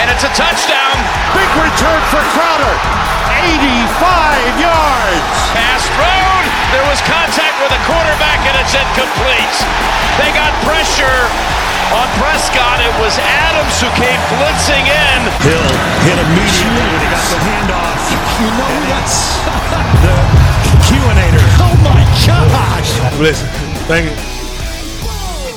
and it's a touchdown. Big return for Crowder. 85 yards! Pass thrown. There was contact with the quarterback, and it's incomplete. They got pressure on Prescott. It was Adams who came blitzing in. Hill hit immediately when he got the handoff. You know that's. The Q-inator. Oh my gosh! Listen, thank you.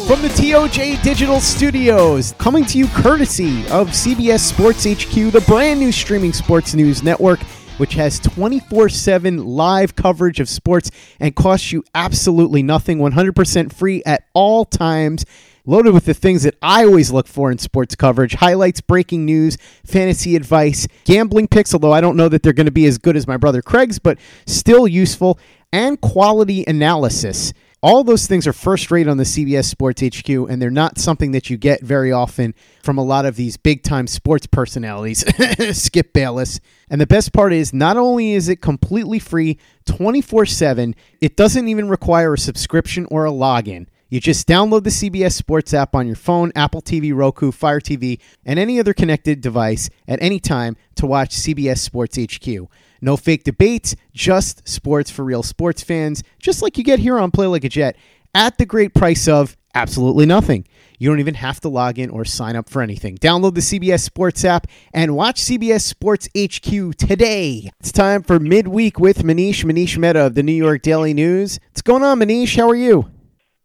From the TOJ Digital Studios, coming to you courtesy of CBS Sports HQ, the brand new streaming sports news network, which has 24 7 live coverage of sports and costs you absolutely nothing, 100% free at all times. Loaded with the things that I always look for in sports coverage highlights, breaking news, fantasy advice, gambling picks, although I don't know that they're going to be as good as my brother Craig's, but still useful, and quality analysis. All those things are first rate on the CBS Sports HQ, and they're not something that you get very often from a lot of these big time sports personalities. Skip Bayless. And the best part is, not only is it completely free 24 7, it doesn't even require a subscription or a login. You just download the CBS Sports app on your phone, Apple TV, Roku, Fire TV, and any other connected device at any time to watch CBS Sports HQ. No fake debates, just sports for real sports fans, just like you get here on Play Like a Jet, at the great price of absolutely nothing. You don't even have to log in or sign up for anything. Download the CBS Sports app and watch CBS Sports HQ today. It's time for midweek with Manish, Manish Mehta of the New York Daily News. What's going on, Manish? How are you?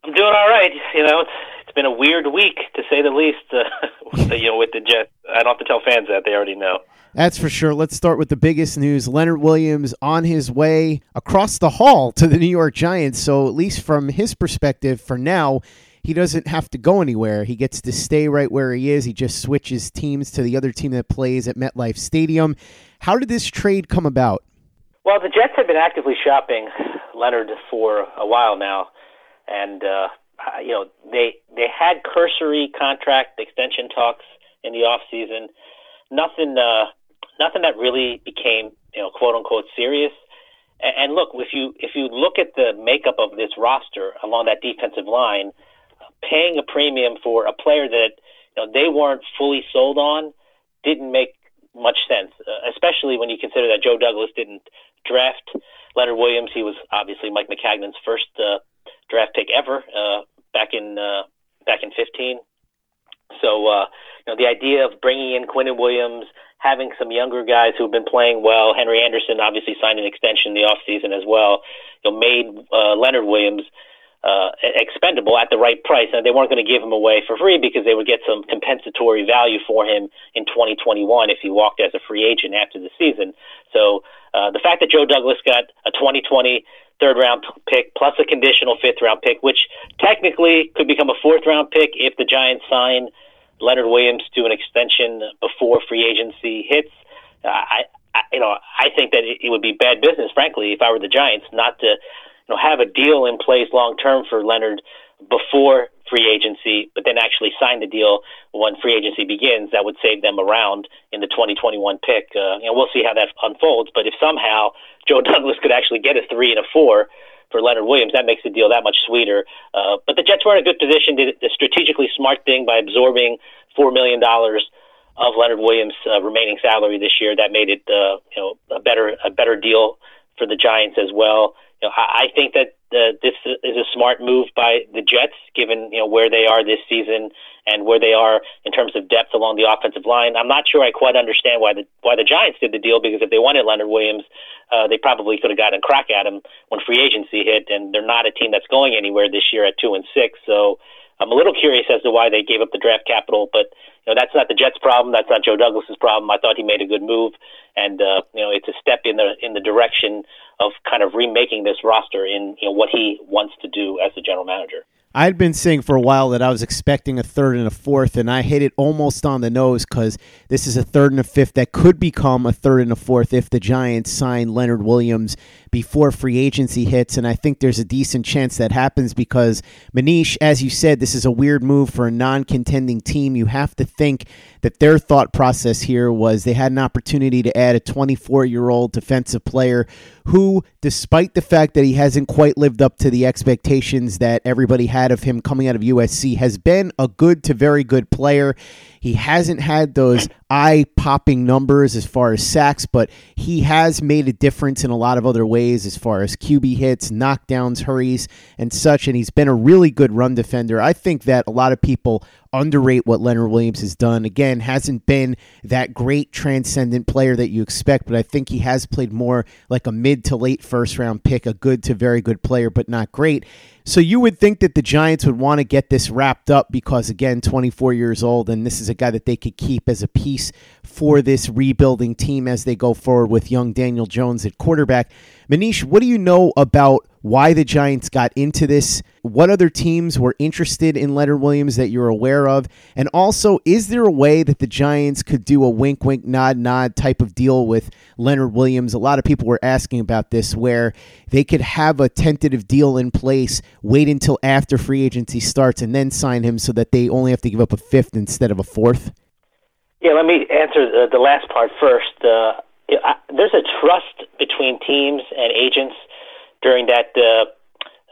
I'm doing all right. You know, it's it's been a weird week to say the least. Uh, you know, with the Jets, I don't have to tell fans that they already know. That's for sure. Let's start with the biggest news. Leonard Williams on his way across the hall to the New York Giants. So, at least from his perspective, for now, he doesn't have to go anywhere. He gets to stay right where he is. He just switches teams to the other team that plays at MetLife Stadium. How did this trade come about? Well, the Jets have been actively shopping Leonard for a while now, and uh, you know they they had cursory contract extension talks in the off season. Nothing, uh, nothing that really became you know quote unquote serious. And, and look, if you if you look at the makeup of this roster along that defensive line, paying a premium for a player that you know they weren't fully sold on didn't make much sense, uh, especially when you consider that Joe Douglas didn't draft Leonard Williams. He was obviously Mike Maccagnan's first uh, draft pick ever uh, back in uh, back in 15. So uh, you know the idea of bringing in Quinnen Williams, having some younger guys who've been playing well. Henry Anderson obviously signed an extension in the offseason as well. You know, made uh, Leonard Williams uh, expendable at the right price. And they weren't going to give him away for free because they would get some compensatory value for him in 2021 if he walked as a free agent after the season. So uh, the fact that Joe Douglas got a 2020 third round pick plus a conditional fifth round pick, which technically could become a fourth round pick if the Giants sign Leonard Williams to an extension before free agency hits. Uh, I, I, you know, I think that it, it would be bad business, frankly, if I were the Giants, not to, you know, have a deal in place long term for Leonard before free agency, but then actually sign the deal when free agency begins, that would save them around in the 2021 pick. Uh, you know, we'll see how that unfolds. But if somehow Joe Douglas could actually get a three and a four for Leonard Williams, that makes the deal that much sweeter. Uh, but the Jets were in a good position, did the strategically smart thing by absorbing four million dollars of Leonard Williams' uh, remaining salary this year. That made it, uh, you know, a better a better deal for the Giants as well. You know, I, I think that this is a smart move by the Jets, given you know where they are this season and where they are in terms of depth along the offensive line. I'm not sure I quite understand why the why the Giants did the deal because if they wanted Leonard Williams, uh, they probably could have gotten a crack at him when free agency hit, and they're not a team that's going anywhere this year at two and six. So I'm a little curious as to why they gave up the draft capital, but you know that's not the Jets' problem. That's not Joe Douglas's problem. I thought he made a good move, and uh, you know it's a step in the in the direction of kind of remaking this roster in you know what he wants to do as the general manager. I'd been saying for a while that I was expecting a third and a fourth, and I hit it almost on the nose because this is a third and a fifth that could become a third and a fourth if the Giants sign Leonard Williams before free agency hits. And I think there's a decent chance that happens because, Manish, as you said, this is a weird move for a non contending team. You have to think that their thought process here was they had an opportunity to add a 24 year old defensive player who, despite the fact that he hasn't quite lived up to the expectations that everybody had of him coming out of USC, has been a good to very good player. He hasn't had those eye popping numbers as far as sacks, but he has made a difference in a lot of other ways as far as QB hits, knockdowns, hurries, and such. And he's been a really good run defender. I think that a lot of people underrate what Leonard Williams has done. Again, hasn't been that great transcendent player that you expect, but I think he has played more like a mid to late first round pick, a good to very good player, but not great. So you would think that the Giants would want to get this wrapped up because, again, 24 years old, and this is a guy that they could keep as a piece for this rebuilding team as they go forward with young Daniel Jones at quarterback. Manish, what do you know about why the Giants got into this? What other teams were interested in Leonard Williams that you're aware of? And also, is there a way that the Giants could do a wink, wink, nod, nod type of deal with Leonard Williams? A lot of people were asking about this, where they could have a tentative deal in place, wait until after free agency starts, and then sign him so that they only have to give up a fifth instead of a fourth? Yeah, let me answer the, the last part first. Uh, there's a trust between teams and agents during that uh,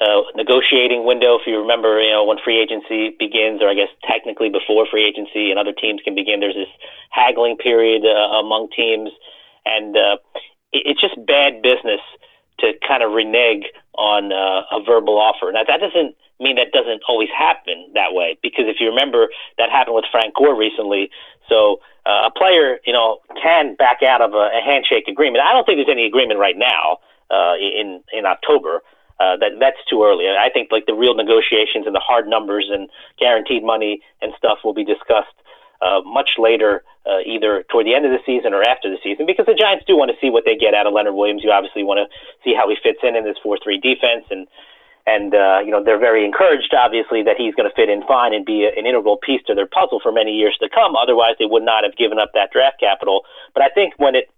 uh, negotiating window. If you remember, you know when free agency begins, or I guess technically before free agency, and other teams can begin. There's this haggling period uh, among teams, and it, it's just bad business to kind of renege on a verbal offer. Now that doesn't mean that doesn't always happen that way, because if you remember, that happened with Frank Gore recently. So uh, a player, you know, can back out of a, a handshake agreement. I don't think there's any agreement right now uh, in in October. Uh, that that's too early. I think like the real negotiations and the hard numbers and guaranteed money and stuff will be discussed uh, much later, uh, either toward the end of the season or after the season, because the Giants do want to see what they get out of Leonard Williams. You obviously want to see how he fits in in this four-three defense and and uh, you know they're very encouraged, obviously, that he's going to fit in fine and be a, an integral piece to their puzzle for many years to come. Otherwise, they would not have given up that draft capital. But I think when it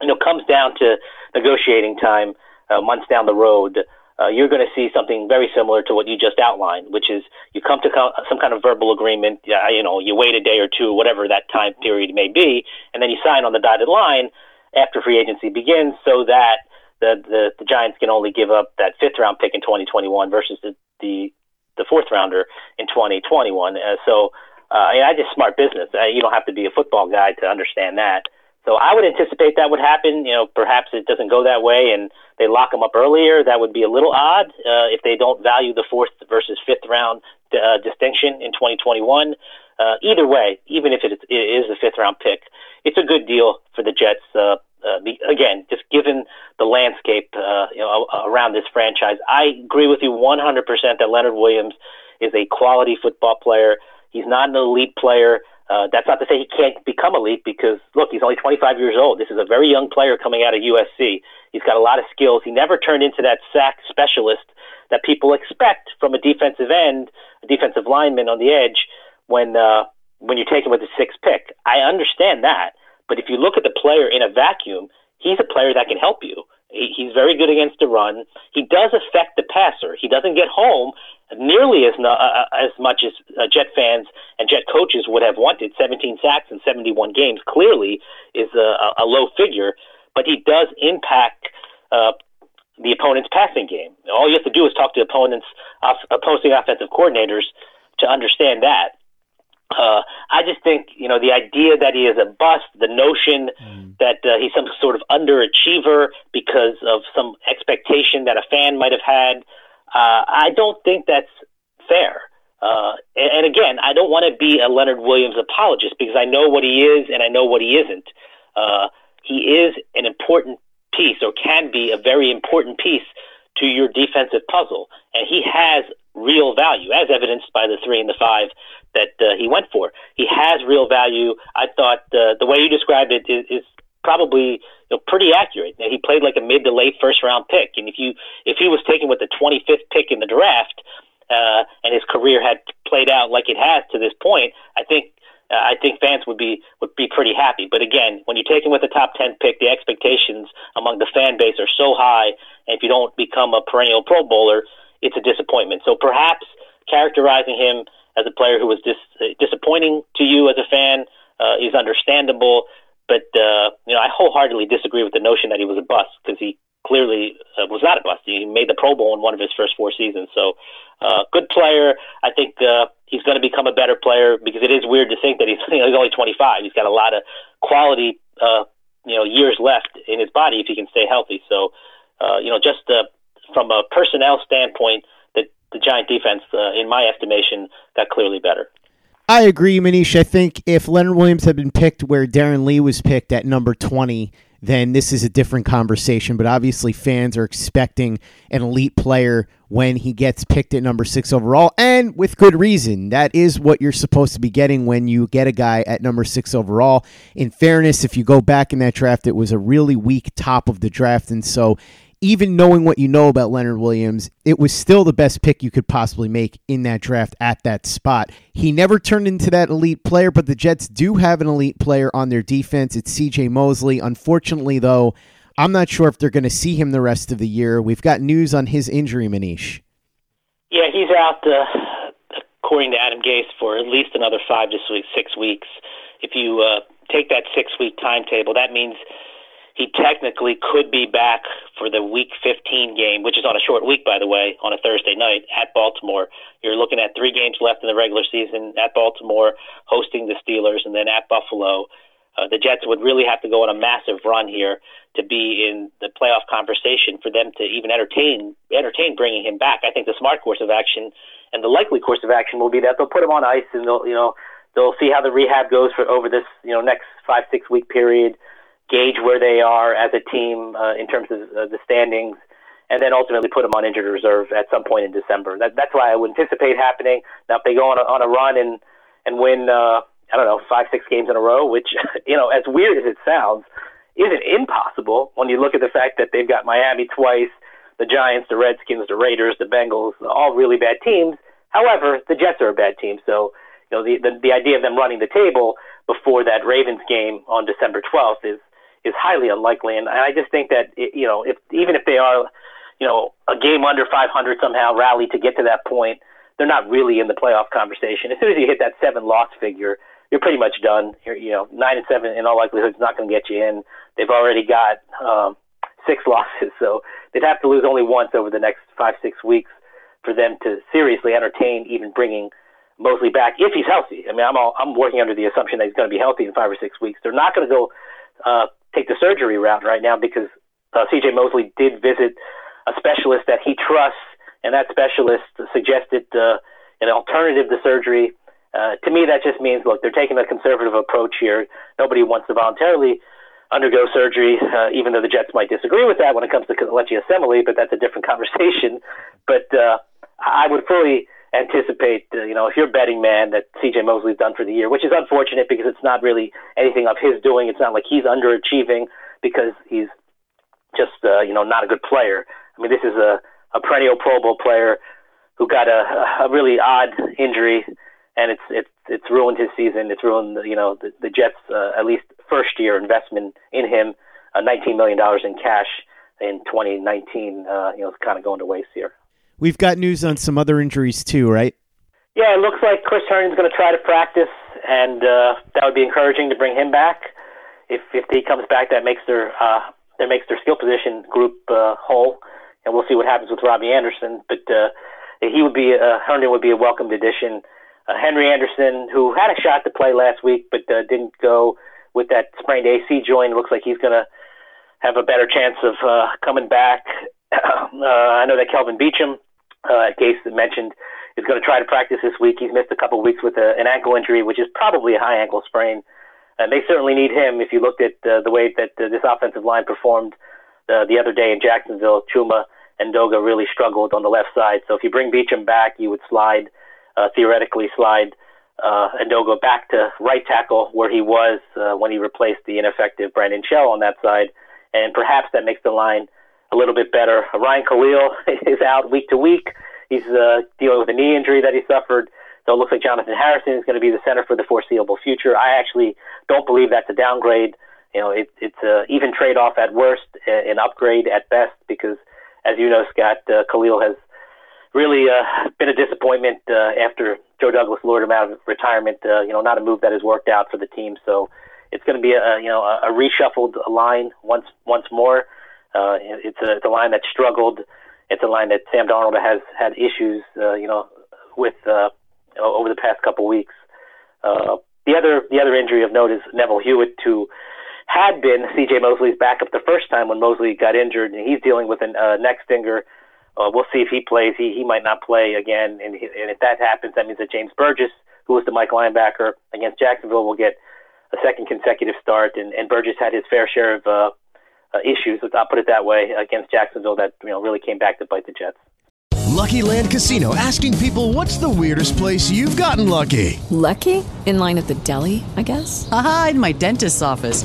you know comes down to negotiating time, uh, months down the road, uh, you're going to see something very similar to what you just outlined, which is you come to co- some kind of verbal agreement. Uh, you know, you wait a day or two, whatever that time period may be, and then you sign on the dotted line after free agency begins, so that the, the the Giants can only give up that fifth round pick in 2021 versus the the, the fourth rounder in 2021. Uh, so uh, I just smart business. Uh, you don't have to be a football guy to understand that. So I would anticipate that would happen. You know, perhaps it doesn't go that way, and they lock him up earlier. That would be a little odd uh, if they don't value the fourth versus fifth round uh, distinction in 2021. Uh, either way, even if it is, it is a fifth round pick, it's a good deal for the Jets. Uh, uh, the, again, just given the landscape uh, you know, around this franchise, I agree with you 100% that Leonard Williams is a quality football player. He's not an elite player. Uh, that's not to say he can't become elite because, look, he's only 25 years old. This is a very young player coming out of USC. He's got a lot of skills. He never turned into that sack specialist that people expect from a defensive end, a defensive lineman on the edge when uh, when you take him with the sixth pick. I understand that. But if you look at the player in a vacuum, he's a player that can help you. He, he's very good against the run. He does affect the passer. He doesn't get home nearly as uh, uh, as much as uh, Jet fans and Jet coaches would have wanted. 17 sacks in 71 games clearly is a, a low figure, but he does impact uh, the opponent's passing game. All you have to do is talk to opponents, opposing offensive coordinators to understand that. Uh, I just think you know the idea that he is a bust, the notion mm. that uh, he's some sort of underachiever because of some expectation that a fan might have had. Uh, I don't think that's fair. Uh, and, and again, I don't want to be a Leonard Williams apologist because I know what he is and I know what he isn't. Uh, he is an important piece, or can be a very important piece to your defensive puzzle, and he has real value, as evidenced by the three and the five that uh, he went for. He has real value. I thought uh, the way you described it is, is probably you know, pretty accurate. He played like a mid to late first round pick, and if you if he was taken with the 25th pick in the draft, uh, and his career had played out like it has to this point, I think uh, I think fans would be would be pretty happy. But again, when you're taken with the top 10 pick, the expectations among the fan base are so high, and if you don't become a perennial Pro Bowler, it's a disappointment. So perhaps characterizing him as a player who was dis- disappointing to you as a fan uh, is understandable. But uh, you know, I wholeheartedly disagree with the notion that he was a bust because he clearly uh, was not a bust. He made the Pro Bowl in one of his first four seasons. So, uh, good player. I think uh, he's going to become a better player because it is weird to think that he's, you know, he's only 25. He's got a lot of quality, uh, you know, years left in his body if he can stay healthy. So, uh, you know, just uh, from a personnel standpoint, the, the Giant defense, uh, in my estimation, got clearly better. I agree, Manish. I think if Leonard Williams had been picked where Darron Lee was picked at number 20, then this is a different conversation. But obviously, fans are expecting an elite player when he gets picked at number six overall, and with good reason. That is what you're supposed to be getting when you get a guy at number six overall. In fairness, if you go back in that draft, it was a really weak top of the draft. And so even knowing what you know about Leonard Williams, it was still the best pick you could possibly make in that draft at that spot. He never turned into that elite player, but the Jets do have an elite player on their defense. It's CJ Mosley. Unfortunately, though, I'm not sure if they're going to see him the rest of the year. We've got news on his injury, Manish. Yeah, he's out, uh, according to Adam Gase, for at least another five to six weeks. If you uh, take that six week timetable, that means he technically could be back for the Week 15 game, which is on a short week, by the way, on a Thursday night at Baltimore. You're looking at three games left in the regular season at Baltimore, hosting the Steelers, and then at Buffalo. Uh, the Jets would really have to go on a massive run here to be in the playoff conversation for them to even entertain entertain bringing him back. I think the smart course of action and the likely course of action will be that they'll put him on ice and they'll you know they'll see how the rehab goes for over this you know next five six week period gauge where they are as a team uh, in terms of uh, the standings, and then ultimately put them on injured reserve at some point in December. That, that's why I would anticipate happening. Now, if they go on a, on a run and and win, uh, I don't know, five six games in a row, which you know, as weird as it sounds, isn't impossible when you look at the fact that they've got Miami twice, the Giants, the Redskins, the Raiders, the Bengals, all really bad teams. However, the Jets are a bad team, so you know the the, the idea of them running the table before that Ravens game on December 12th is is highly unlikely. And I just think that it, you know, if even if they are, you know, a game under 500 somehow rally to get to that point, they're not really in the playoff conversation. As soon as you hit that seven loss figure, you're pretty much done. You're, you know, nine and seven in all likelihood is not going to get you in. They've already got um, six losses, so they'd have to lose only once over the next five six weeks for them to seriously entertain even bringing Mosley back if he's healthy. I mean, I'm all, I'm working under the assumption that he's going to be healthy in five or six weeks. They're not going to go uh, take the surgery route right now because uh, C.J. Mosley did visit a specialist that he trusts, and that specialist suggested uh, an alternative to surgery. Uh, to me, that just means look, they're taking a conservative approach here. Nobody wants to voluntarily undergo surgery, uh, even though the Jets might disagree with that when it comes to Kelechi Osemele, but that's a different conversation. But uh, I would fully anticipate, uh, you know, if you're betting man, that C.J. Mosley's done for the year, which is unfortunate because it's not really anything of his doing. It's not like he's underachieving because he's just, uh, you know, not a good player. I mean, this is a, a perennial Pro Bowl player who got a, a really odd injury, and it's it's it's ruined his season. It's ruined, you know, the, the Jets' uh, at least first year investment in him, uh, 19 million dollars in cash in 2019, uh, you know, is kind of going to waste here. We've got news on some other injuries too, right? Yeah, it looks like Chris Herndon's going to try to practice, and uh, that would be encouraging to bring him back. If if he comes back, that makes their uh, that makes their skill position group uh, whole, and we'll see what happens with Robbie Anderson. But uh, he would be uh, Herndon would be a welcomed addition. Uh, Henry Anderson, who had a shot to play last week but uh, didn't go with that sprained AC joint, looks like he's going to have a better chance of uh, coming back. uh, I know that Kelvin Beachum, uh, Gase mentioned, is going to try to practice this week. He's missed a couple weeks with a, an ankle injury, which is probably a high ankle sprain. And they certainly need him. If you looked at uh, the way that uh, this offensive line performed uh, the other day in Jacksonville, Chuma Edoga really struggled on the left side. So if you bring Beachum back, you would slide, uh, theoretically slide uh, Edoga back to right tackle where he was uh, when he replaced the ineffective Brandon Shell on that side, and perhaps that makes the line a little bit better. Ryan Kalil is out week to week. He's uh, dealing with a knee injury that he suffered. So it looks like Jonathan Harrison is going to be the center for the foreseeable future. I actually don't believe that's a downgrade. You know, it, it's a even trade-off at worst, an upgrade at best, because as you know, Scott, uh, Kalil has really uh, been a disappointment uh, after Joe Douglas lured him out of retirement. Uh, you know, not a move that has worked out for the team. So it's going to be a you know a, a reshuffled line once once more. Uh, it's a it's a line that struggled. It's a line that Sam Darnold has had issues. Uh, you know, with uh, over the past couple weeks. Uh, the other the other injury of note is Neville Hewitt, who had been C.J. Mosley's backup the first time when Mosley got injured, and he's dealing with a uh, neck stinger. Uh, we'll see if he plays. He he might not play again, and, he, and if that happens, that means that James Burgess, who was the Mike linebacker against Jacksonville, will get a second consecutive start. And, and Burgess had his fair share of uh, uh, issues, I'll put it that way, against Jacksonville that you know really came back to bite the Jets. Lucky Land Casino asking people, "What's the weirdest place you've gotten lucky?" Lucky in line at the deli, I guess. Aha, in my dentist's office.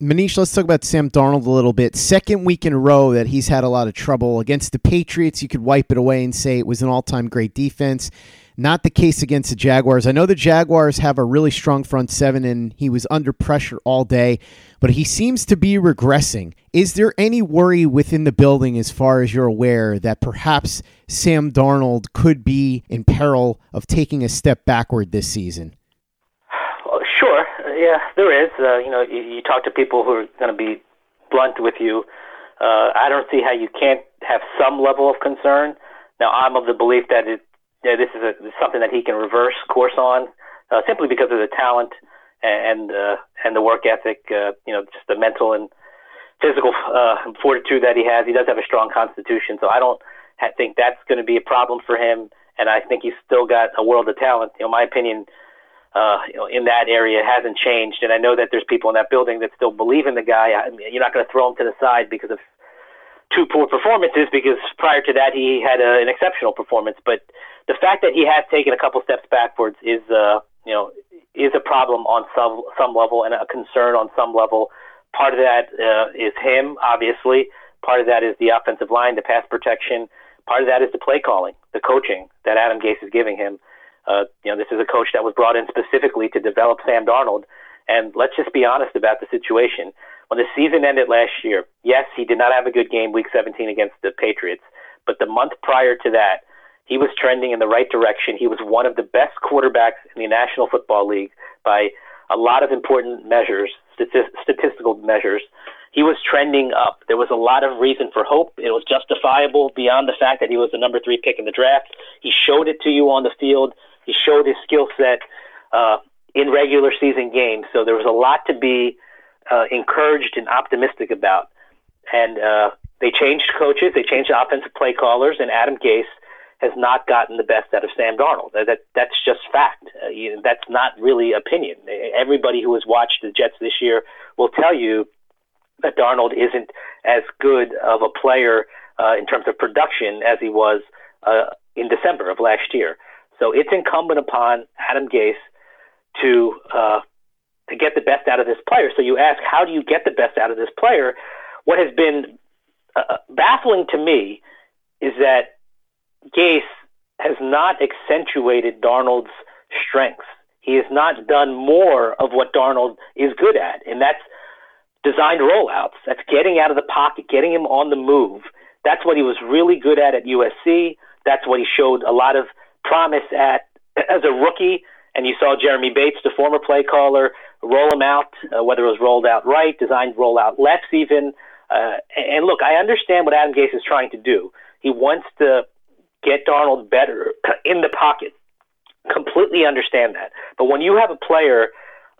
Manish, let's talk about Sam Darnold a little bit. Second week in a row that he's had a lot of trouble against the Patriots. You could wipe it away and say it was an all-time great defense. Not the case against the Jaguars. I know the Jaguars have a really strong front seven, and he was under pressure all day, but he seems to be regressing. Is there any worry within the building, as far as you're aware, that perhaps Sam Darnold could be in peril of taking a step backward this season? Yeah, there is. Uh, you know, you, you talk to people who are going to be blunt with you. Uh, I don't see how you can't have some level of concern. Now, I'm of the belief that it, yeah, this is a, something that he can reverse course on, uh, simply because of the talent and uh, and the work ethic. Uh, you know, just the mental and physical uh, fortitude that he has. He does have a strong constitution, so I don't ha- think that's going to be a problem for him. And I think he's still got a world of talent. You know, my opinion uh, you know, in that area hasn't changed. And I know that there's people in that building that still believe in the guy. I mean, you're not going to throw him to the side because of two poor performances, because prior to that he had a, an exceptional performance. But the fact that he has taken a couple steps backwards is, uh, you know, is a problem on some some level and a concern on some level. Part of that uh, is him, obviously. Part of that is the offensive line, the pass protection. Part of that is the play calling, the coaching that Adam Gase is giving him. Uh, you know, this is a coach that was brought in specifically to develop Sam Darnold. And let's just be honest about the situation. When the season ended last year, yes, he did not have a good game week 17 against the Patriots, but the month prior to that, he was trending in the right direction. He was one of the best quarterbacks in the National Football League by a lot of important measures, statistical measures. He was trending up. There was a lot of reason for hope. It was justifiable beyond the fact that he was the number three pick in the draft. He showed it to you on the field. He showed his skill set uh, in regular season games. So there was a lot to be uh, encouraged and optimistic about. And uh, they changed coaches, they changed offensive play callers, and Adam Gase has not gotten the best out of Sam Darnold. That that's just fact. Uh, you, that's not really opinion. Everybody who has watched the Jets this year will tell you that Darnold isn't as good of a player uh, in terms of production as he was uh, in December of last year. So it's incumbent upon Adam Gase to uh, to get the best out of this player. So you ask, how do you get the best out of this player? What has been uh, baffling to me is that Gase has not accentuated Darnold's strengths. He has not done more of what Darnold is good at, and that's designed rollouts. That's getting out of the pocket, getting him on the move. That's what he was really good at at USC. That's what he showed a lot of promise at as a rookie. And you saw Jeremy Bates, the former play caller, roll him out, uh, whether it was rolled out right, designed rollout lefts even. Uh, and look, I understand what Adam Gase is trying to do. He wants to get Darnold better in the pocket. Completely understand that. But when you have a player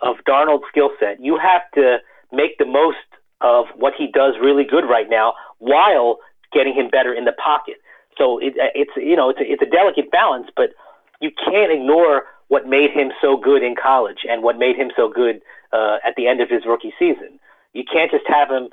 of Darnold's skill set, you have to make the most of what he does really good right now while getting him better in the pocket. So it, it's you know it's a, it's a delicate balance, but you can't ignore what made him so good in college and what made him so good uh, at the end of his rookie season. You can't just have him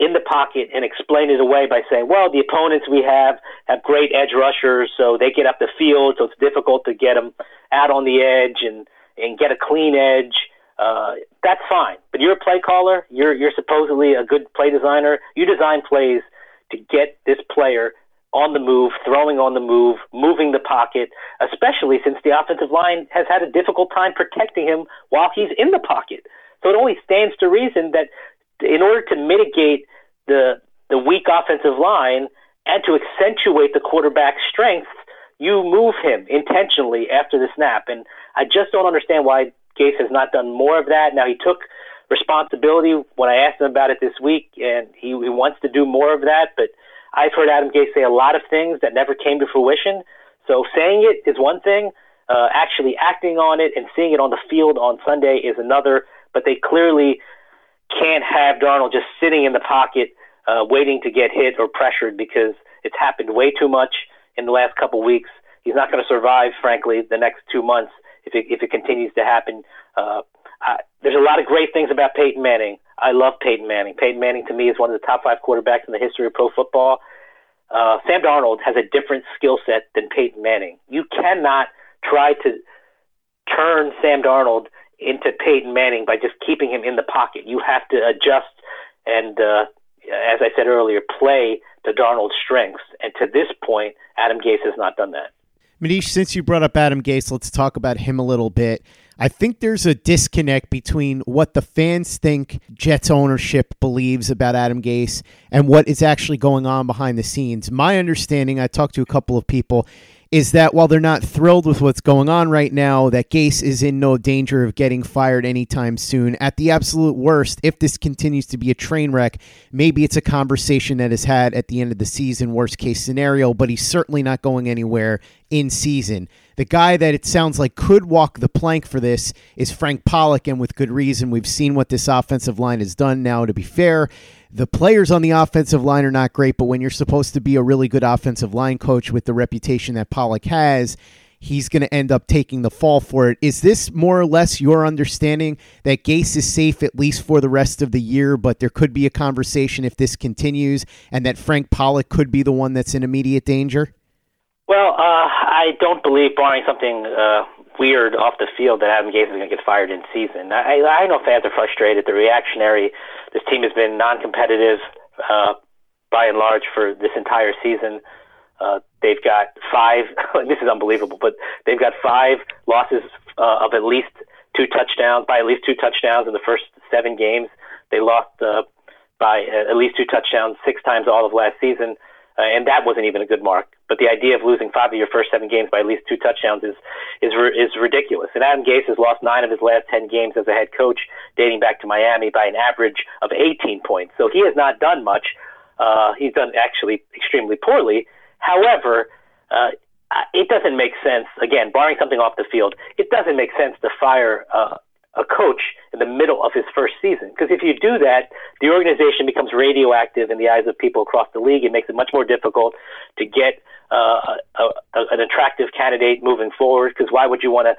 in the pocket and explain it away by saying, well, the opponents we have have great edge rushers, so they get up the field, so it's difficult to get them out on the edge and, and get a clean edge. Uh, that's fine. But you're a play caller. You're, you're supposedly a good play designer. You design plays to get this player on the move, throwing on the move, moving the pocket, especially since the offensive line has had a difficult time protecting him while he's in the pocket. So it only stands to reason that in order to mitigate the the weak offensive line and to accentuate the quarterback's strengths, you move him intentionally after the snap. And I just don't understand why Gase has not done more of that. Now he took responsibility when I asked him about it this week, and he, he wants to do more of that. But I've heard Adam Gase say a lot of things that never came to fruition. So saying it is one thing. Uh, actually acting on it and seeing it on the field on Sunday is another. But they clearly can't have Darnold just sitting in the pocket uh, waiting to get hit or pressured because it's happened way too much in the last couple weeks. He's not going to survive, frankly, the next two months if it, if it continues to happen. Uh, I, there's a lot of great things about Peyton Manning. I love Peyton Manning. Peyton Manning to me is one of the top five quarterbacks in the history of pro football. Uh, Sam Darnold has a different skill set than Peyton Manning. You cannot try to turn Sam Darnold into Peyton Manning by just keeping him in the pocket. You have to adjust and, uh, as I said earlier, play to Darnold's strengths. And to this point, Adam Gase has not done that. Manish, since you brought up Adam Gase, let's talk about him a little bit. I think there's a disconnect between what the fans think Jets ownership believes about Adam Gase and what is actually going on behind the scenes. My understanding, I talked to a couple of people, is that while they're not thrilled with what's going on right now, that Gase is in no danger of getting fired anytime soon. At the absolute worst, if this continues to be a train wreck, maybe it's a conversation that is had at the end of the season, worst case scenario, but he's certainly not going anywhere in season. The guy that it sounds like could walk the plank for this is Frank Pollack, and with good reason. We've seen what this offensive line has done now, to be fair. The players on the offensive line are not great, but when you're supposed to be a really good offensive line coach with the reputation that Pollack has, he's going to end up taking the fall for it. Is this more or less your understanding that Gase is safe at least for the rest of the year, but there could be a conversation if this continues and that Frank Pollack could be the one that's in immediate danger? Well, uh, I don't believe, barring something uh, weird off the field, that Adam Gase is going to get fired in season. I, I know fans are frustrated. The reactionary. This team has been non-competitive uh, by and large for this entire season. Uh, they've got five. this is unbelievable, but they've got five losses uh, of at least two touchdowns by at least two touchdowns in the first seven games. They lost uh, by at least two touchdowns six times all of last season and that wasn't even a good mark. But the idea of losing five of your first seven games by at least two touchdowns is is is ridiculous. And Adam Gase has lost nine of his last ten games as a head coach, dating back to Miami, by an average of 18 points. So he has not done much. Uh, he's done actually extremely poorly. However, uh, it doesn't make sense. Again, barring something off the field, it doesn't make sense to fire uh, a coach in the middle of his first season. Because if you do that, the organization becomes radioactive in the eyes of people across the league. It makes it much more difficult to get uh, a, a, an attractive candidate moving forward. Because why would you want to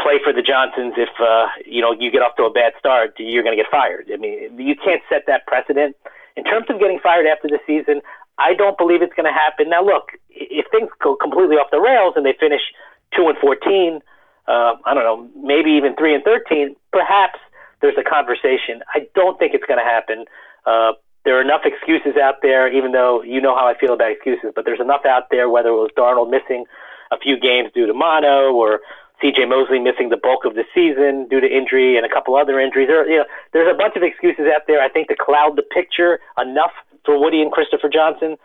play for the Johnsons if uh, you know you get off to a bad start? You're going to get fired. I mean, you can't set that precedent. In terms of getting fired after the season, I don't believe it's going to happen. Now, look, if things go completely off the rails and they finish two and fourteen, uh, I don't know, maybe even three and thirteen, perhaps there's a conversation. I don't think it's going to happen. Uh, there are enough excuses out there, even though you know how I feel about excuses, but there's enough out there, whether it was Darnold missing a few games due to mono or CJ Mosley missing the bulk of the season due to injury and a couple other injuries. There, you know, there's a bunch of excuses out there. I think to cloud the picture enough for Woody and Christopher Johnson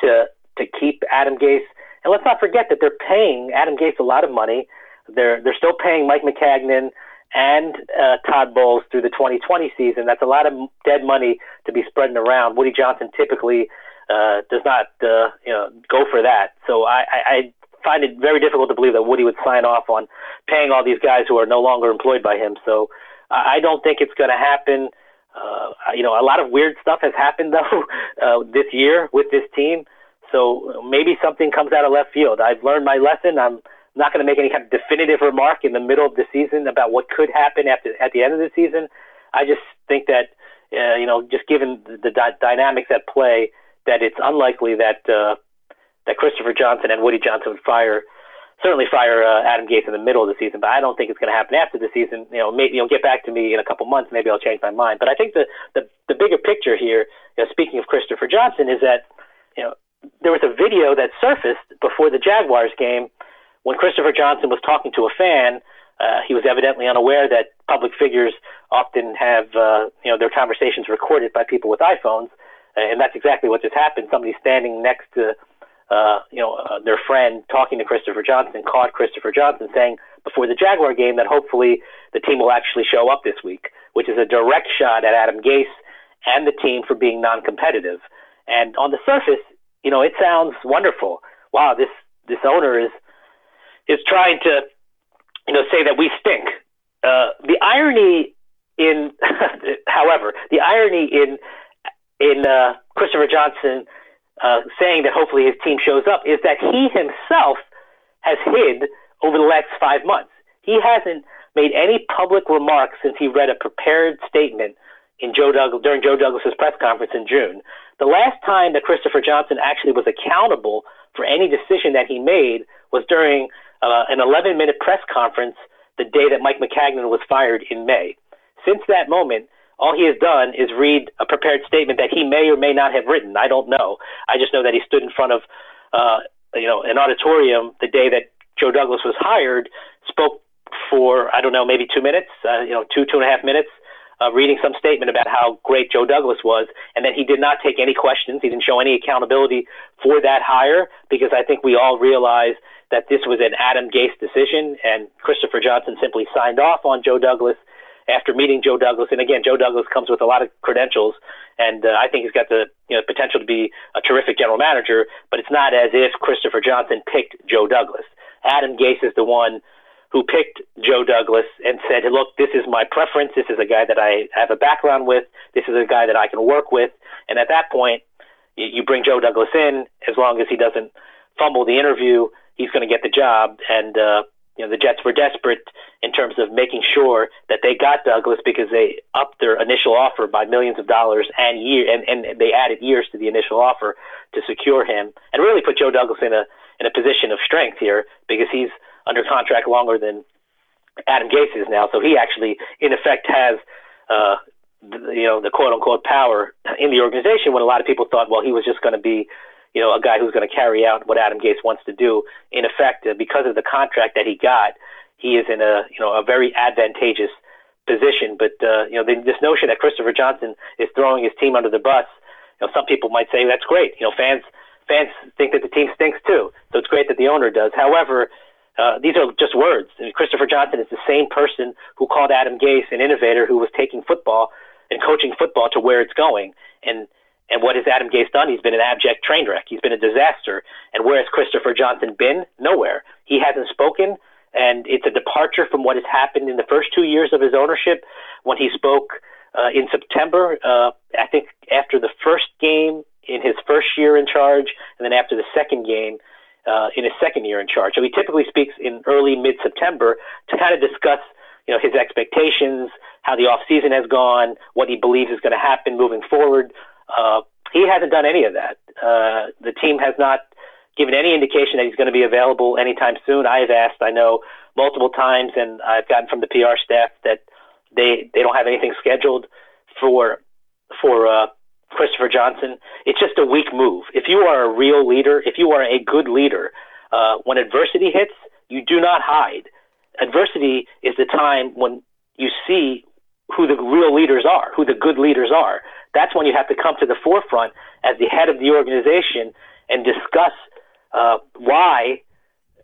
to to keep Adam Gase. And let's not forget that they're paying Adam Gase a lot of money. They're they're still paying Mike Maccagnan and uh, Todd Bowles through the 2020 season. That's a lot of dead money to be spreading around. Woody Johnson typically uh, does not uh, you know go for that. So I, I, I find it very difficult to believe that Woody would sign off on paying all these guys who are no longer employed by him. So I don't think it's going to happen. Uh, you know, a lot of weird stuff has happened though uh, this year with this team. So maybe something comes out of left field. I've learned my lesson. I'm not going to make any kind of definitive remark in the middle of the season about what could happen after at the end of the season. I just think that uh, you know, just given the, the di- dynamics at play, that it's unlikely that uh, that Christopher Johnson and Woody Johnson would fire certainly fire uh, Adam Gase in the middle of the season, but I don't think it's going to happen after the season. You know, maybe you'll get back to me in a couple months. Maybe I'll change my mind. But I think the the, the bigger picture here, you know, speaking of Christopher Johnson, is that you know there was a video that surfaced before the Jaguars game when Christopher Johnson was talking to a fan, uh, he was evidently unaware that public figures often have uh, you know their conversations recorded by people with iPhones, and that's exactly what just happened. Somebody standing next to uh, you know uh, their friend talking to Christopher Johnson caught Christopher Johnson saying before the Jaguar game that hopefully the team will actually show up this week, which is a direct shot at Adam Gase and the team for being non-competitive. And on the surface, you know, it sounds wonderful. Wow, this this owner is is trying to, you know, say that we stink. Uh, the irony in, however, the irony in in uh, Christopher Johnson uh, saying that hopefully his team shows up is that he himself has hid over the last five months. He hasn't made any public remarks since he read a prepared statement in Joe Douglas during Joe Douglas's press conference in June. The last time that Christopher Johnson actually was accountable for any decision that he made was during uh, an 11 minute press conference the day that Mike Maccagnan was fired in May. Since that moment, all he has done is read a prepared statement that he may or may not have written. I don't know. I just know that he stood in front of, uh, you know, an auditorium the day that Joe Douglas was hired, spoke for I don't know, maybe two minutes, uh, you know, two two and a half minutes, uh, reading some statement about how great Joe Douglas was, and then he did not take any questions. He didn't show any accountability for that hire because I think we all realize that this was an Adam Gase decision, and Christopher Johnson simply signed off on Joe Douglas after meeting Joe Douglas. And again, Joe Douglas comes with a lot of credentials, and uh, I think he's got the you know, potential to be a terrific general manager. But it's not as if Christopher Johnson picked Joe Douglas. Adam Gase is the one who picked Joe Douglas and said, "Look, this is my preference. This is a guy that I have a background with. This is a guy that I can work with." And at that point, you, you bring Joe Douglas in as long as he doesn't fumble the interview he's going to get the job. And uh, you know, the Jets were desperate in terms of making sure that they got Douglas because they upped their initial offer by millions of dollars and year and, and they added years to the initial offer to secure him and really put Joe Douglas in a in a position of strength here because he's under contract longer than Adam Gase is now. So he actually, in effect, has uh, you know the quote unquote power in the organization when a lot of people thought, well, he was just going to be you know, a guy who's going to carry out what Adam Gase wants to do. In effect, uh, because of the contract that he got, he is in a you know a very advantageous position. But uh, you know, the, this notion that Christopher Johnson is throwing his team under the bus, you know, some people might say that's great. You know, fans fans think that the team stinks too, so it's great that the owner does. However. Uh, these are just words. I mean, Christopher Johnson is the same person who called Adam Gase an innovator who was taking football and coaching football to where it's going. And and what has Adam Gase done? He's been an abject train wreck. He's been a disaster. And where has Christopher Johnson been? Nowhere. He hasn't spoken, and it's a departure from what has happened in the first two years of his ownership. When he spoke uh, in September, uh, I think after the first game in his first year in charge, and then after the second game uh, in his second year in charge. So he typically speaks in early mid-September to kind of discuss, you know, his expectations, how the off season has gone, what he believes is going to happen moving forward. Uh, he hasn't done any of that. Uh, the team has not given any indication that he's going to be available anytime soon. I have asked, I know, multiple times, and I've gotten from the PR staff that they they don't have anything scheduled for for uh, Christopher Johnson. It's just a weak move. If you are a real leader, if you are a good leader, uh, when adversity hits, you do not hide. Adversity is the time when you see who the real leaders are, who the good leaders are. That's when you have to come to the forefront as the head of the organization and discuss uh, why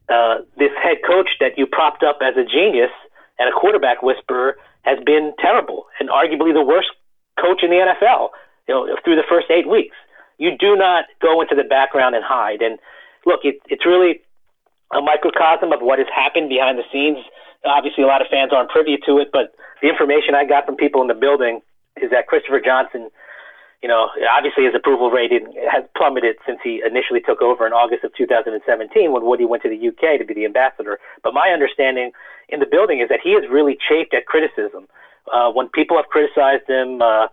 uh, this head coach that you propped up as a genius and a quarterback whisperer has been terrible and arguably the worst coach in the NFL. You know, through the first eight weeks, you do not go into the background and hide. And look, it, it's really a microcosm of what has happened behind the scenes. Obviously, a lot of fans aren't privy to it, but the information I got from people in the building is that Christopher Johnson you know, obviously his approval rating has plummeted since he initially took over in August of 2017 when Woody went to the UK to be the ambassador. But my understanding in the building is that he has really chafed at criticism. Uh, when people have criticized him, uh,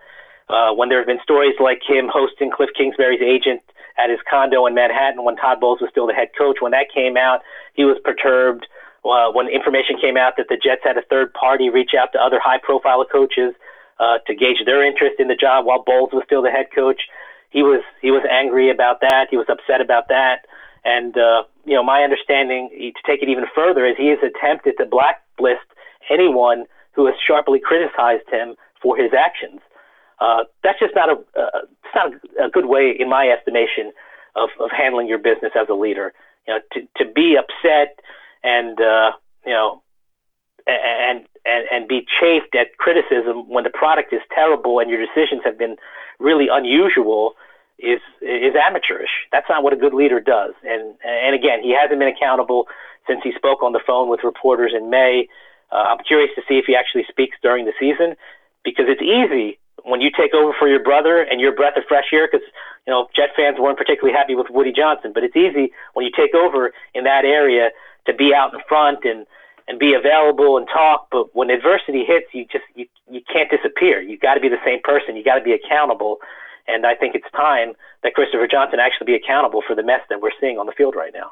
uh, when there have been stories like him hosting Kliff Kingsbury's agent at his condo in Manhattan when Todd Bowles was still the head coach, when that came out, he was perturbed. Uh, when information came out that the Jets had a third party reach out to other high profile coaches, uh, to gauge their interest in the job while Bowles was still the head coach. He was he was angry about that. He was upset about that. And uh, you know, my understanding to take it even further is he has attempted to blacklist anyone who has sharply criticized him for his actions. Uh, that's just not a uh, it's not a, good way, in my estimation, of, of handling your business as a leader. You know, to to be upset and uh, you know and and and be chafed at criticism when the product is terrible and your decisions have been really unusual is is amateurish. That's not what a good leader does. And and again, he hasn't been accountable since he spoke on the phone with reporters in May. Uh, I'm curious to see if he actually speaks during the season because it's easy when you take over for your brother and your breath of fresh air because you know Jet fans weren't particularly happy with Woody Johnson, but it's easy when you take over in that area to be out in front and and be available and talk. But when adversity hits, you just you you can't disappear. You got to be the same person. You got to be accountable. And I think it's time that Christopher Johnson actually be accountable for the mess that we're seeing on the field right now.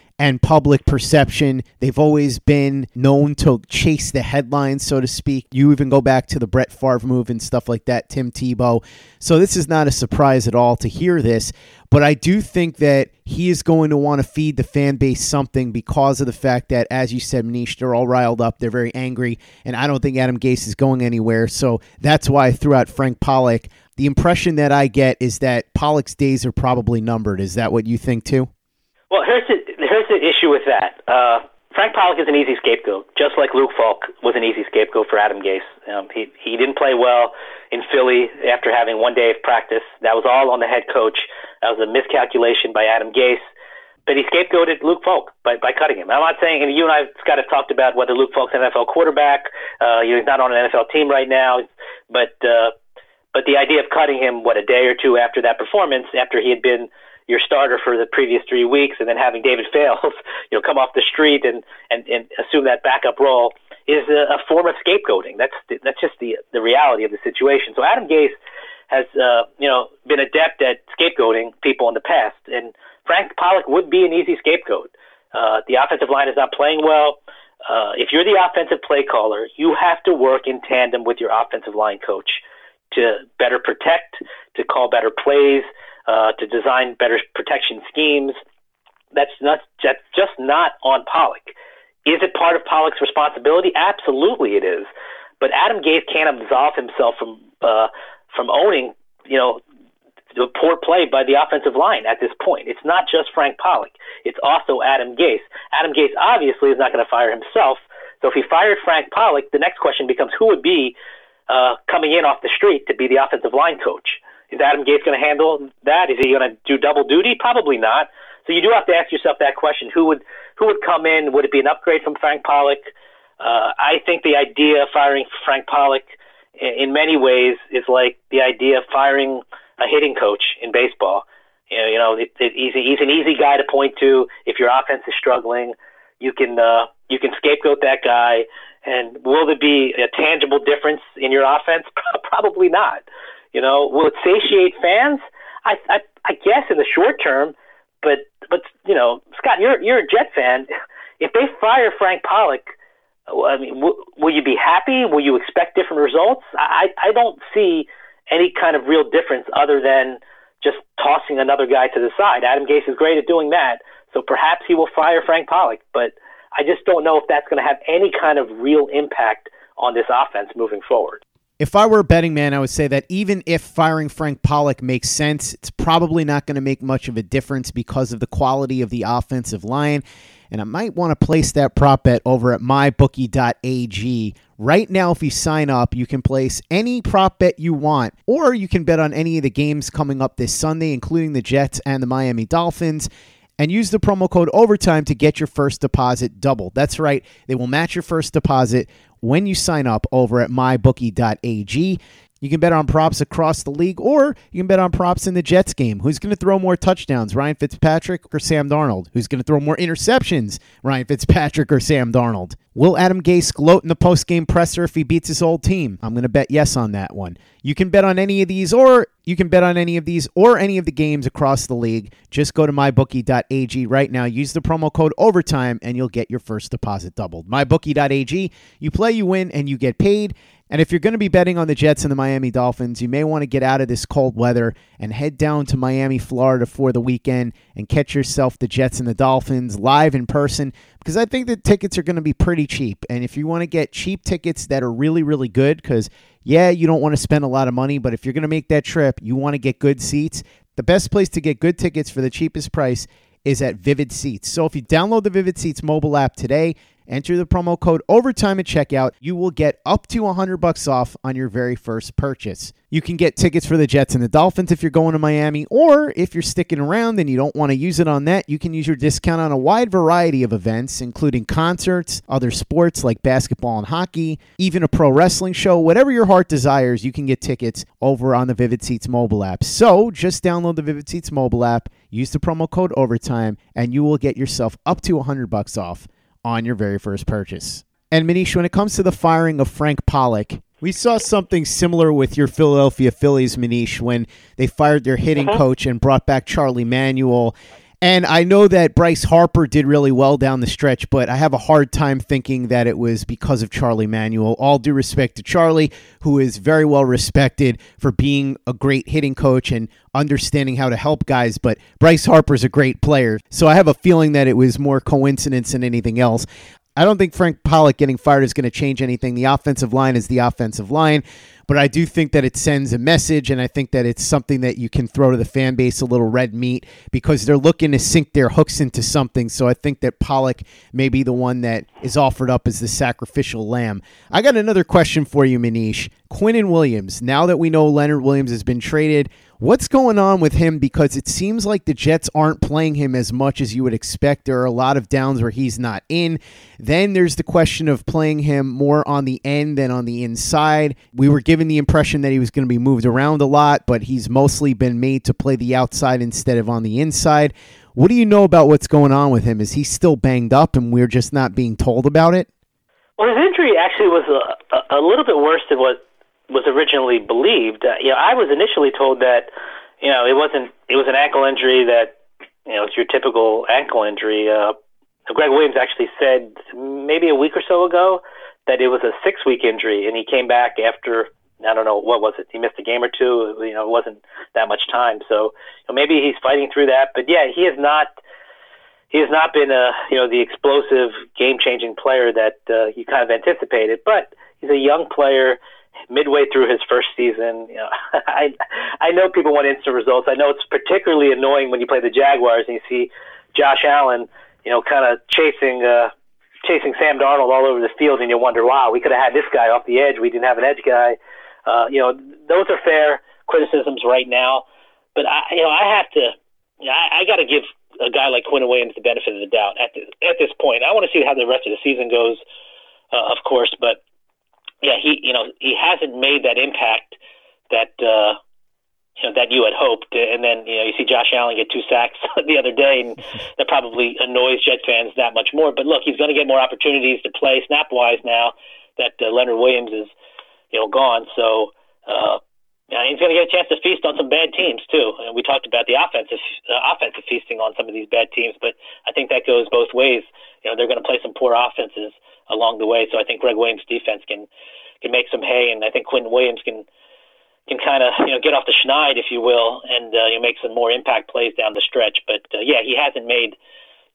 and public perception. They've always been known to chase the headlines, so to speak. You even go back to the Brett Favre move and stuff like that, Tim Tebow. So this is not a surprise at all to hear this. But I do think that he is going to want to feed the fan base something because of the fact that, as you said, Manish, they're all riled up. They're very angry. And I don't think Adam Gase is going anywhere. So that's why I threw out Frank Pollack. The impression that I get is that Pollack's days are probably numbered. Is that what you think too? Well, here's the, the issue with that. Uh, Frank Pollack is an easy scapegoat, just like Luke Falk was an easy scapegoat for Adam Gase. Um, he he didn't play well in Philly after having one day of practice. That was all on the head coach. That was a miscalculation by Adam Gase. But he scapegoated Luke Falk by, by cutting him. I'm not saying, and you and I, Scott, have talked about whether Luke Falk's an NFL quarterback. Uh, he's not on an NFL team right now, but uh, but the idea of cutting him, what a day or two after that performance, after he had been your starter for the previous three weeks, and then having David Fales, you know, come off the street and and, and assume that backup role is a, a form of scapegoating. That's that's just the the reality of the situation. So Adam Gase has uh, you know been adept at scapegoating people in the past, and Frank Pollack would be an easy scapegoat. Uh, the offensive line is not playing well. uh, if you're the offensive play caller, you have to work in tandem with your offensive line coach to better protect, to call better plays, uh, to design better protection schemes. That's not that's just not on Pollack. Is it part of Pollack's responsibility? Absolutely, it is. But Adam Gase can't absolve himself from uh, from owning, you know, the poor play by the offensive line at this point. It's not just Frank Pollack. It's also Adam Gase. Adam Gase obviously is not going to fire himself. So if he fired Frank Pollack, the next question becomes who would be uh, coming in off the street to be the offensive line coach? Is Adam Gase going to handle that? Is he going to do double duty? Probably not. So you do have to ask yourself that question: Who would who would come in? Would it be an upgrade from Frank Pollack? Uh, I think the idea of firing Frank Pollack, in, many ways, is like the idea of firing a hitting coach in baseball. You know, you know it, it, he's, he's an easy guy to point to if your offense is struggling. You can uh, you can scapegoat that guy, and will there be a tangible difference in your offense? Probably not. You know, will it satiate fans? I, I I guess in the short term, but but you know, Scott, you're you're a Jet fan. If they fire Frank Pollack, I mean, w- will you be happy? Will you expect different results? I I don't see any kind of real difference other than just tossing another guy to the side. Adam Gase is great at doing that, so perhaps he will fire Frank Pollack, but I just don't know if that's going to have any kind of real impact on this offense moving forward. If I were a betting man, I would say that even if firing Frank Pollack makes sense, it's probably not going to make much of a difference because of the quality of the offensive line. And I might want to place that prop bet over at mybookie.ag. Right now, if you sign up, you can place any prop bet you want, or you can bet on any of the games coming up this Sunday, including the Jets and the Miami Dolphins and use the promo code overtime to get your first deposit doubled. That's right, they will match your first deposit when you sign up over at mybookie.ag. You can bet on props across the league, or you can bet on props in the Jets game. Who's going to throw more touchdowns, Ryan Fitzpatrick or Sam Darnold? Who's going to throw more interceptions, Ryan Fitzpatrick or Sam Darnold? Will Adam Gase gloat in the post-game presser if he beats his old team? I'm going to bet yes on that one. You can bet on any of these, or you can bet on any of these or any of the games across the league. Just go to mybookie.ag right now. Use the promo code overtime, and you'll get your first deposit doubled. Mybookie.ag. You play, you win, and you get paid. And if you're going to be betting on the Jets and the Miami Dolphins, you may want to get out of this cold weather and head down to Miami, Florida for the weekend and catch yourself the Jets and the Dolphins live in person because I think the tickets are going to be pretty cheap. And if you want to get cheap tickets that are really, really good, because yeah, you don't want to spend a lot of money, but if you're going to make that trip, you want to get good seats. The best place to get good tickets for the cheapest price is at Vivid Seats. So if you download the Vivid Seats mobile app today, enter the promo code overtime at checkout, you will get up to 100 bucks off on your very first purchase. You can get tickets for the Jets and the Dolphins if you're going to Miami, or if you're sticking around and you don't want to use it on that, you can use your discount on a wide variety of events, including concerts, other sports like basketball and hockey, even a pro wrestling show. Whatever your heart desires, you can get tickets over on the Vivid Seats mobile app. So just download the Vivid Seats mobile app, use the promo code overtime, and you will get yourself up to 100 bucks off on your very first purchase. And Manish, when it comes to the firing of Frank Pollack, we saw something similar with your Philadelphia Phillies, Manish, when they fired their hitting Mhm. coach and brought back Charlie Manuel. And I know that Bryce Harper did really well down the stretch, but I have a hard time thinking that it was because of Charlie Manuel. All due respect to Charlie, who is very well respected for being a great hitting coach and understanding how to help guys, but Bryce Harper's a great player. So I have a feeling that it was more coincidence than anything else. I don't think Frank Pollack getting fired is going to change anything. The offensive line is the offensive line, but I do think that it sends a message, and I think that it's something that you can throw to the fan base a little red meat because they're looking to sink their hooks into something. So I think that Pollack may be the one that is offered up as the sacrificial lamb. I got another question for you, Manish. Quinnen Williams, now that we know Leonard Williams has been traded, what's going on with him? Because it seems like the Jets aren't playing him as much as you would expect. There are a lot of downs where he's not in. Then there's the question of playing him more on the end than on the inside. We were given the impression that he was going to be moved around a lot, but he's mostly been made to play the outside instead of on the inside. What do you know about what's going on with him? Is he still banged up and we're just not being told about it? Well, his injury actually was a, a, little bit worse than what was originally believed. Uh, you know, I was initially told that you know it wasn't it was an ankle injury that you know it's your typical ankle injury. Uh, Gregg Williams actually said maybe a week or so ago that it was a six week injury, and he came back after I don't know what was it. He missed a game or two. You know, it wasn't that much time. So you know, maybe he's fighting through that. But yeah, he is not. He has not been a you know the explosive, game changing player that uh, you kind of anticipated. But he's a young player, midway through his first season. You know, I I know people want instant results. I know it's particularly annoying when you play the Jaguars and you see Josh Allen, you know, kind of chasing. Uh, chasing Sam Darnold all over the field, and you wonder, wow, we could have had this guy off the edge. We didn't have an edge guy. Uh, you know, those are fair criticisms right now, but I, you know, I have to, I, I got to give a guy like Quinnen Williams the benefit of the doubt at the, at this point. I want to see how the rest of the season goes, uh, of course, but yeah, he, you know, he hasn't made that impact that. Uh, you know, that you had hoped. And then, you know, you see Josh Allen get two sacks the other day, and that probably annoys Jet fans that much more. But look, he's going to get more opportunities to play snap wise now that uh, Leonard Williams is you know, gone. So uh, yeah, he's going to get a chance to feast on some bad teams too. And we talked about the offensive uh, offensive feasting on some of these bad teams, but I think that goes both ways. You know, they're going to play some poor offenses along the way. So I think Gregg Williams' defense can can make some hay, and I think Quinnen Williams can can kind of you know get off the schneid, if you will, and uh, you know, make some more impact plays down the stretch. But uh, yeah, he hasn't made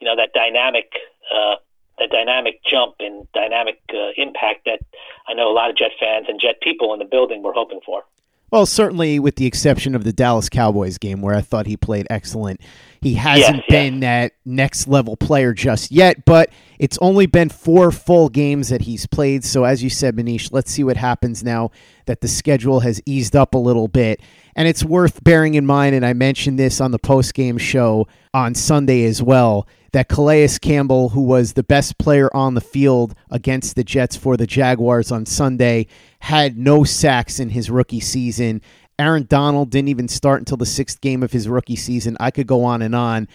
you know that dynamic uh, that dynamic jump and dynamic uh, impact that I know a lot of Jet fans and Jet people in the building were hoping for. Well, certainly with the exception of the Dallas Cowboys game where I thought he played excellent. He hasn't yes, been yes. that next level player just yet, but it's only been four full games that he's played. So, as you said, Manish, let's see what happens now that the schedule has eased up a little bit. And it's worth bearing in mind, and I mentioned this on the post game show on Sunday as well, that Calais Campbell, who was the best player on the field against the Jets for the Jaguars on Sunday, had no sacks in his rookie season. Aaron Donald didn't even start until the sixth game of his rookie season. I could go on and on.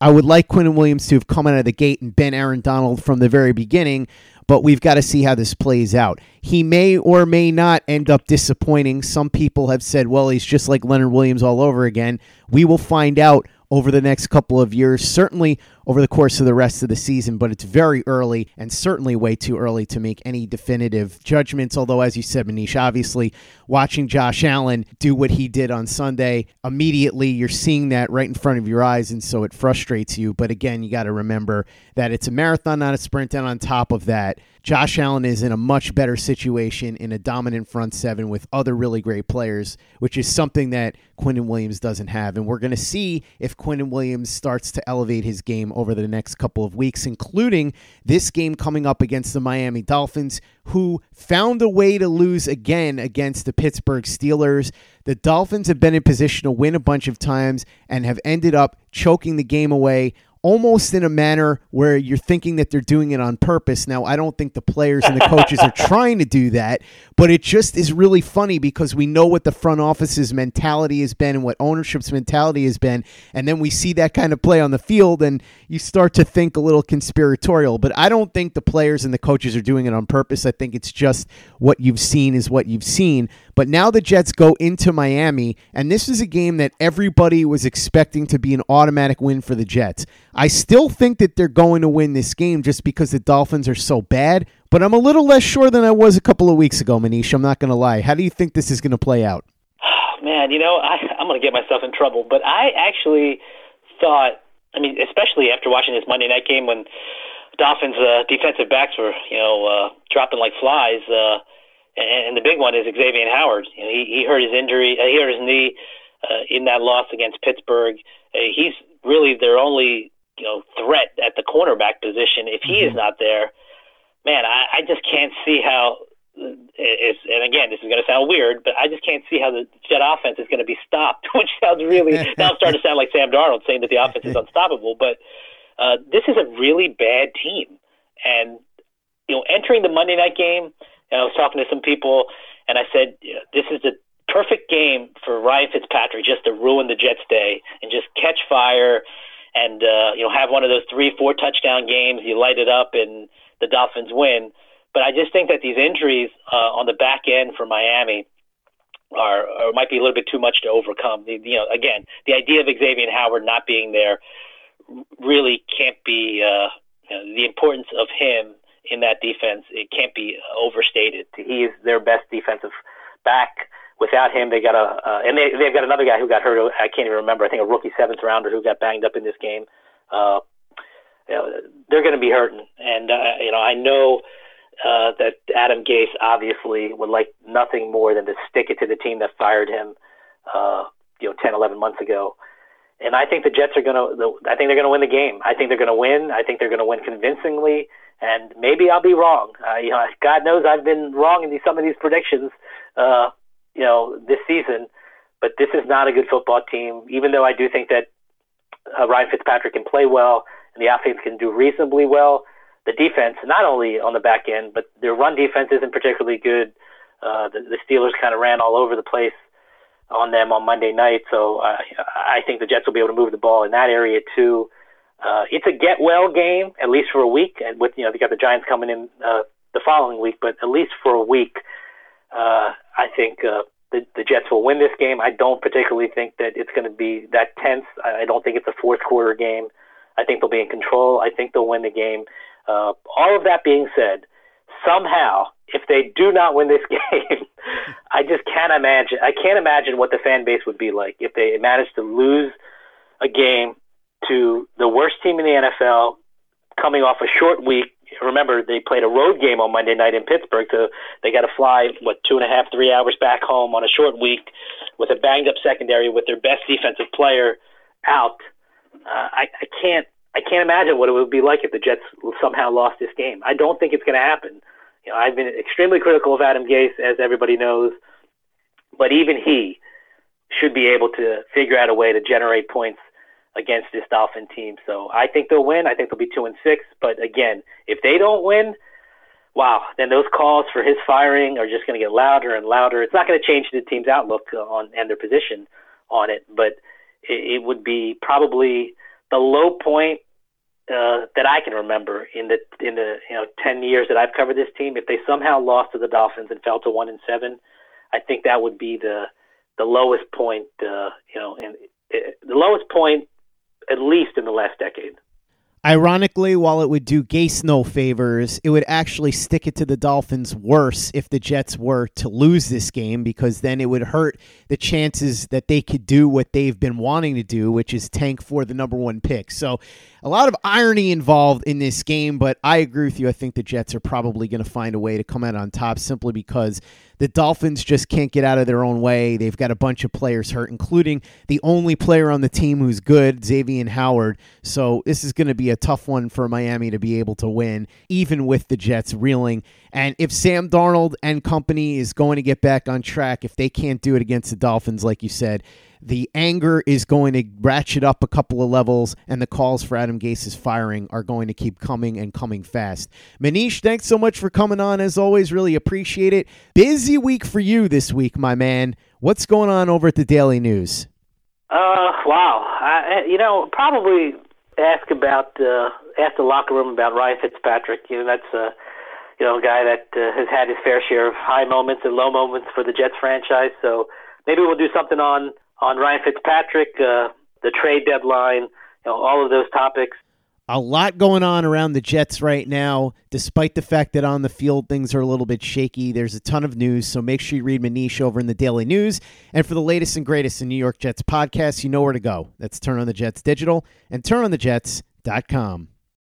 I would like Quinnen Williams to have come out of the gate and been Aaron Donald from the very beginning, but we've got to see how this plays out. He may or may not end up disappointing. Some people have said, well, he's just like Leonard Williams all over again. We will find out over the next couple of years, certainly over the course of the rest of the season, but it's very early and certainly way too early to make any definitive judgments. Although, as you said, Manish, obviously watching Josh Allen do what he did on Sunday, immediately you're seeing that right in front of your eyes, and so it frustrates you. But again, you got to remember that it's a marathon, not a sprint. And on top of that, Josh Allen is in a much better situation in a dominant front seven with other really great players, which is something that Quinnen Williams doesn't have. And we're going to see if Quinnen Williams starts to elevate his game over the next couple of weeks, including this game coming up against the Miami Dolphins, who found a way to lose again against the Pittsburgh Steelers. The Dolphins have been in position to win a bunch of times and have ended up choking the game away almost in a manner where you're thinking that they're doing it on purpose. Now, I don't think the players and the coaches are trying to do that, but it just is really funny because we know what the front office's mentality has been and what ownership's mentality has been. And then we see that kind of play on the field and you start to think a little conspiratorial. But I don't think the players and the coaches are doing it on purpose. I think it's just what you've seen is what you've seen. But now the Jets go into Miami, and this is a game that everybody was expecting to be an automatic win for the Jets. I still think that they're going to win this game just because the Dolphins are so bad, but I'm a little less sure than I was a couple of weeks ago, Manish. I'm not going to lie. How do you think this is going to play out? Man, you know, I, I'm going to get myself in trouble, but I actually thought, I mean, especially after watching this Monday night game when Dolphins uh, defensive backs were, you know, uh, dropping like flies. Uh, and, and the big one is Xavier Howard. You know, he, he hurt his injury, uh, he hurt his knee uh, in that loss against Pittsburgh. Uh, he's really their only you know threat at the cornerback position. If he mm-hmm. is not there, man, I, I just can't see how. It's, and again, this is going to sound weird, but I just can't see how the Jet offense is going to be stopped. Which sounds really now I'm starting to sound like Sam Darnold saying that the offense is unstoppable. But uh, this is a really bad team, and you know, entering the Monday night game, and I was talking to some people, and I said, you know, this is the perfect game for Ryan Fitzpatrick just to ruin the Jets' day and just catch fire and uh, you know have one of those three, four touchdown games. You light it up and the Dolphins win. But I just think that these injuries uh, on the back end for Miami are, are might be a little bit too much to overcome. The, you know, again, the idea of Xavier Howard not being there really can't be uh, you know, the importance of him in that defense it can't be overstated. He is their best defensive back. Without him, they got a uh, and they they've got another guy who got hurt. I can't even remember. I think a rookie seventh rounder who got banged up in this game. Uh, you know, they're going to be hurting, and uh, you know I know uh, that Adam Gase obviously would like nothing more than to stick it to the team that fired him, uh, you know, 10, 11 months ago. And I think the Jets are going to. I think they're going to win the game. I think they're going to win. I think they're going to win convincingly. And maybe I'll be wrong. Uh, you know, God knows I've been wrong in these, some of these predictions. Uh, you know, this season. But this is not a good football team. Even though I do think that uh, Ryan Fitzpatrick can play well and the offense can do reasonably well, the defense, not only on the back end, but their run defense isn't particularly good. Uh, the, the Steelers kind of ran all over the place on them on Monday night, so uh, I think the Jets will be able to move the ball in that area too. Uh, it's a get well game, at least for a week, and with you know they got the Giants coming in uh, the following week, but at least for a week, uh, I think uh, the the Jets will win this game. I don't particularly think that it's going to be that tense. I don't think it's a fourth quarter game. I think they'll be in control. I think they'll win the game. Uh, all of that being said, somehow, if they do not win this game, I just can't imagine. I can't imagine what the fan base would be like if they managed to lose a game to the worst team in the NFL, coming off a short week. Remember, they played a road game on Monday night in Pittsburgh, so they got to fly what two and a half, three hours back home on a short week with a banged up secondary with their best defensive player out. Uh, I, I can't I can't imagine what it would be like if the Jets somehow lost this game. I don't think it's going to happen. You know, I've been extremely critical of Adam Gase, as everybody knows, but even he should be able to figure out a way to generate points against this Dolphin team. So I think they'll win. I think they'll be two and six. But again, if they don't win, wow, then those calls for his firing are just going to get louder and louder. It's not going to change the team's outlook on and their position on it, but it, it would be probably the low point uh, that I can remember in the in the you know ten years that I've covered this team. If they somehow lost to the Dolphins and fell to one and seven, I think that would be the the lowest point. Uh, you know, and uh, the lowest point at least in the last decade. Ironically, while it would do Gase no favors, it would actually stick it to the Dolphins worse if the Jets were to lose this game because then it would hurt the chances that they could do what they've been wanting to do, which is tank for the number one pick. So a lot of irony involved in this game, but I agree with you. I think the Jets are probably going to find a way to come out on top simply because the Dolphins just can't get out of their own way. They've got a bunch of players hurt, including the only player on the team who's good, Xavier Howard. So this is going to be a tough one for Miami to be able to win, even with the Jets reeling. And if Sam Darnold and company is going to get back on track, if they can't do it against the Dolphins, like you said, the anger is going to ratchet up a couple of levels, and the calls for Adam Gase's firing are going to keep coming and coming fast. Manish, thanks so much for coming on. As always, really appreciate it. Busy week for you this week, my man. What's going on over at the Daily News? Uh, wow. I, you know, probably ask about uh, ask the locker room about Ryan Fitzpatrick. You know, that's a you know a guy that uh, has had his fair share of high moments and low moments for the Jets franchise. So maybe we'll do something on on Ryan Fitzpatrick, uh, the trade deadline, you know, all of those topics. A lot going on around the Jets right now, despite the fact that on the field things are a little bit shaky. There's a ton of news, so make sure you read Manish over in the Daily News. And for the latest and greatest in New York Jets podcasts, you know where to go. That's Turn on the Jets Digital and turnonthejets.com.